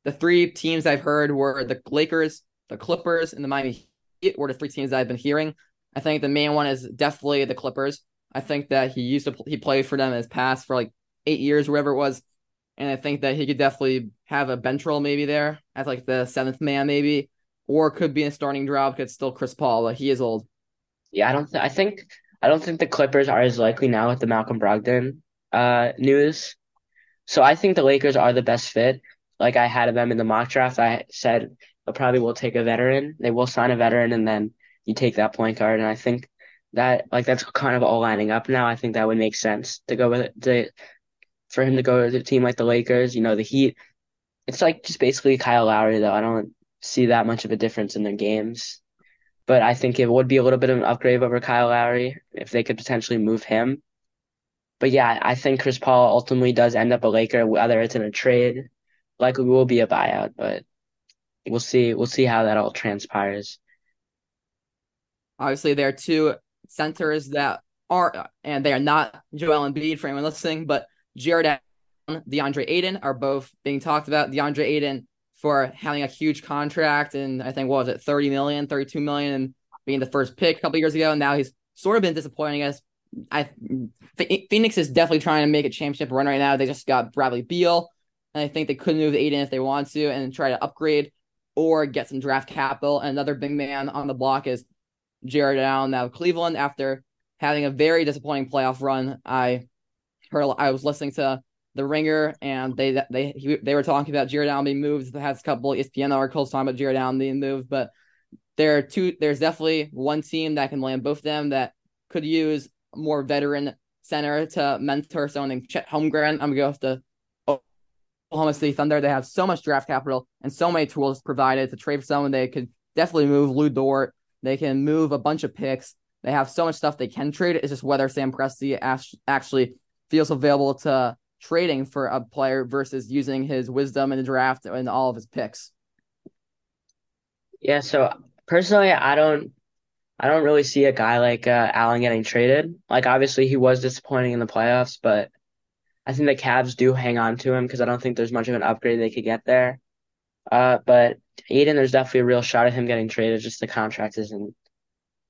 the three teams I've heard were the Lakers, the Clippers, and the Miami Heat were the three teams I've been hearing. I think the main one is definitely the Clippers. I think that he used to he played for them in his past for like eight years, wherever it was, and I think that he could definitely have a bench role maybe there as like the seventh man maybe, or could be in a starting job because still Chris Paul, but he is old. Yeah, I don't. I think I don't think the Clippers are as likely now with the Malcolm Brogdon uh news. So I think the Lakers are the best fit. Like I had them in the mock draft, I said they probably will take a veteran. They will sign a veteran, and then you take that point guard. And I think that like that's kind of all lining up now. I think that would make sense to go with it, to, for him to go to a team like the Lakers. You know, the Heat. It's like just basically Kyle Lowry, though. I don't see that much of a difference in their games, but I think it would be a little bit of an upgrade over Kyle Lowry if they could potentially move him. But yeah, I think Chris Paul ultimately does end up a Laker, whether it's in a trade, likely will be a buyout, but we'll see. We'll see how that all transpires. Obviously, there are two centers that are, and they are not Joel Embiid for anyone listening, but Jarrett Allen, DeAndre Ayton are both being talked about. DeAndre Ayton for having a huge contract and I think what was it, 30 million, 32 million and being the first pick a couple years ago. And now he's sort of been disappointing us. I Phoenix is definitely trying to make a championship run right now. They just got Bradley Beal, and I think they could move Ayton if they want to and try to upgrade or get some draft capital. And another big man on the block is Jarrett Allen now Cleveland after having a very disappointing playoff run. I heard I was listening to the Ringer and they they they were talking about Allen being moved. They has a couple ESPN articles talking about Allen being moved, but there are two. There's definitely one team that can land both of them that could use more veteran center to mentor someone named Chet Holmgren. I'm gonna go with the Oklahoma City Thunder. They have so much draft capital and so many tools provided to trade for someone. They could definitely move Lu Dort they can move a bunch of picks. They have so much stuff they can trade. It's just whether Sam Presti actually feels available to trading for a player versus using his wisdom in the draft and all of his picks. Yeah, so personally, I don't, I don't really see a guy like uh, Allen getting traded. Like, obviously, he was disappointing in the playoffs, but I think the Cavs do hang on to him because I don't think there's much of an upgrade they could get there. Uh, but Ayton, there's definitely a real shot at him getting traded. Just the contract isn't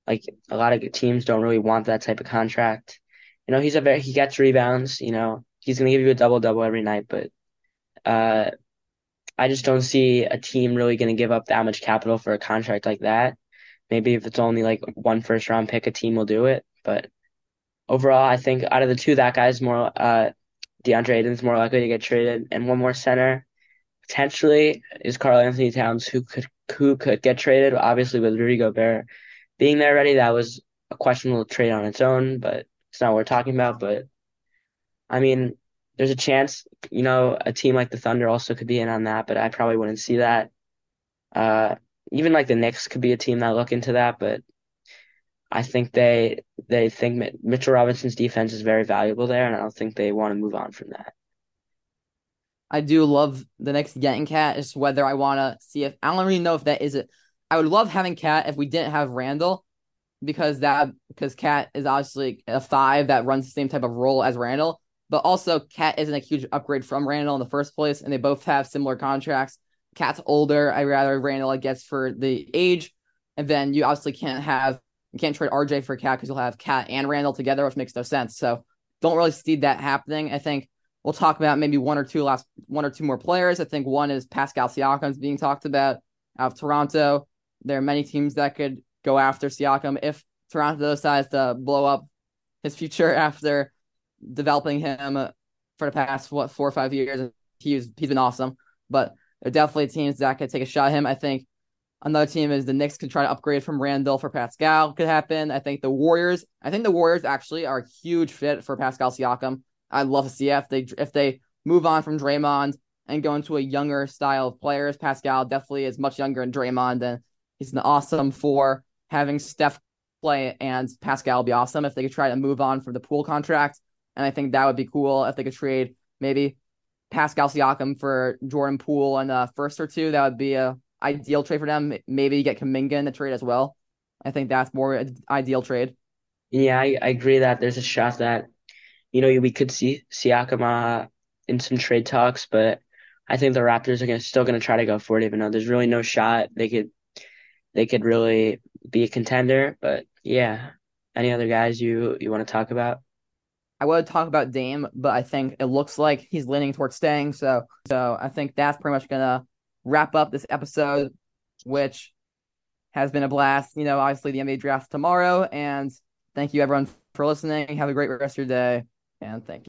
like a lot of teams don't really want that type of contract. You know, he's a very he gets rebounds. You know, he's gonna give you a double double every night, but uh, I just don't see a team really gonna give up that much capital for a contract like that. Maybe if it's only like one first round pick, a team will do it. But overall, I think out of the two, that guy's more uh, DeAndre Ayton's more likely to get traded, and one more center potentially is Karl-Anthony Towns who could who could get traded. Obviously, with Rudy Gobert being there already, that was a questionable trade on its own, but it's not what we're talking about. But I mean, there's a chance, you know, a team like the Thunder also could be in on that, but I probably wouldn't see that. Uh, even like the Knicks could be a team that look into that, but I think they they think Mitchell Robinson's defense is very valuable there, and I don't think they want to move on from that. I do love the Knicks getting cat. Is whether I want to see if I don't really know if that is it. I would love having cat if we didn't have Randle because that because cat is obviously a five that runs the same type of role as Randle, but also cat isn't a huge upgrade from Randle in the first place, and they both have similar contracts. Cat's older. I rather Randle gets for the age, and then you obviously can't have You can't trade RJ for Cat because you'll have Cat and Randle together, which makes no sense. So, don't really see that happening. I think we'll talk about maybe one or two last one or two more players. I think one is Pascal Siakam's being talked about out of Toronto. There are many teams that could go after Siakam if Toronto decides to blow up his future after developing him uh, for the past what four or five years. He's he's been awesome, but there are definitely teams that could take a shot at him. I think another team is the Knicks could try to upgrade from Randle for Pascal. Could happen. I think the Warriors. I think the Warriors actually are a huge fit for Pascal Siakam. I'd love to see if they if they move on from Draymond and go into a younger style of players. Pascal definitely is much younger than Draymond, and he's an awesome for having Steph play and Pascal be awesome if they could try to move on from the Poole contract. And I think that would be cool if they could trade maybe Pascal Siakam for Jordan Poole and a first or two. That would be a ideal trade for them. Maybe get Kuminga in the trade as well. I think that's more ideal trade. Yeah, I, I agree that there's a shot that you know we could see Siakam uh, in some trade talks, but I think the Raptors are gonna, still going to try to go for it, even though there's really no shot they could they could really be a contender. But yeah, any other guys you you want to talk about? I would talk about Dame, but I think it looks like he's leaning towards staying. So so I think that's pretty much gonna wrap up this episode, which has been a blast. You know, obviously the NBA draft tomorrow, and thank you everyone for listening. Have a great rest of your day, and thank you.